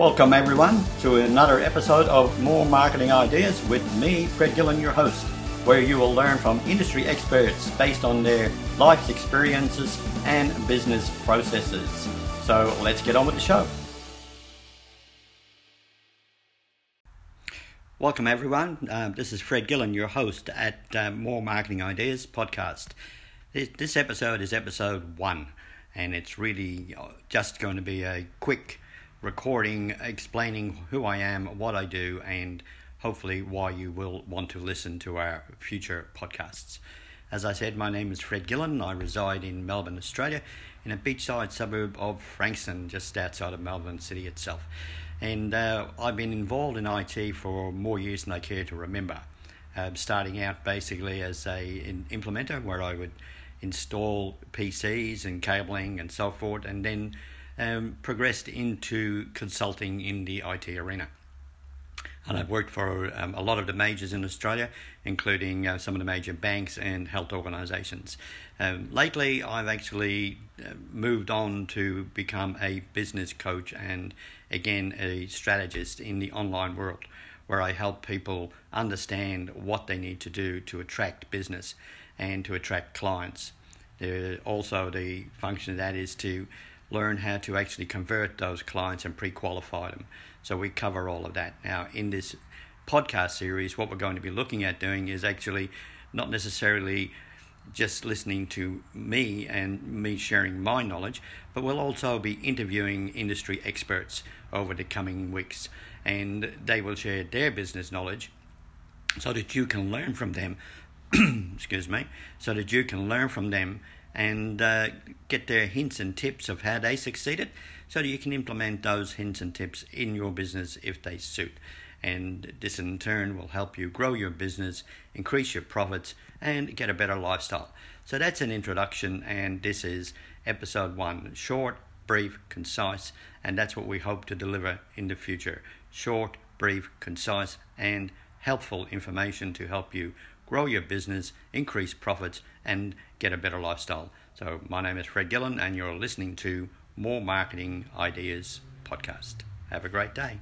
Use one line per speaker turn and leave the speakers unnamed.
Welcome, everyone, to another episode of More Marketing Ideas with me, Fred Gillen, your host, where you will learn from industry experts based on their life's experiences and business processes. So let's get on with the show. Welcome, everyone. Uh, this is Fred Gillen, your host at uh, More Marketing Ideas podcast. This, this episode is episode one, and it's really uh, just going to be a quick recording explaining who I am, what I do, and hopefully why you will want to listen to our future podcasts. As I said, my name is Fred Gillen. I reside in Melbourne, Australia, in a beachside suburb of Frankston, just outside of Melbourne City itself. And uh, I've been involved in IT for more years than I care to remember. Uh, starting out basically as a an implementer, where I would install PCs and cabling and so forth, and then um, progressed into consulting in the IT arena. And I've worked for um, a lot of the majors in Australia, including uh, some of the major banks and health organisations. Um, lately, I've actually uh, moved on to become a business coach and, again, a strategist in the online world, where I help people understand what they need to do to attract business and to attract clients. Also, the function of that is to learn how to actually convert those clients and pre-qualify them. So we cover all of that. Now in this podcast series, what we're going to be looking at doing is actually not necessarily just listening to me and me sharing my knowledge, but we'll also be interviewing industry experts over the coming weeks and they will share their business knowledge so that you can learn from them. excuse me, so that you can learn from them and uh, get their hints and tips of how they succeeded so that you can implement those hints and tips in your business if they suit. And this in turn will help you grow your business, increase your profits, and get a better lifestyle. So that's an introduction, and this is episode one short, brief, concise, and that's what we hope to deliver in the future. Short, brief, concise, and helpful information to help you grow your business, increase profits, and get a better lifestyle. So, my name is Fred Gillen, and you're listening to More Marketing Ideas podcast. Have a great day.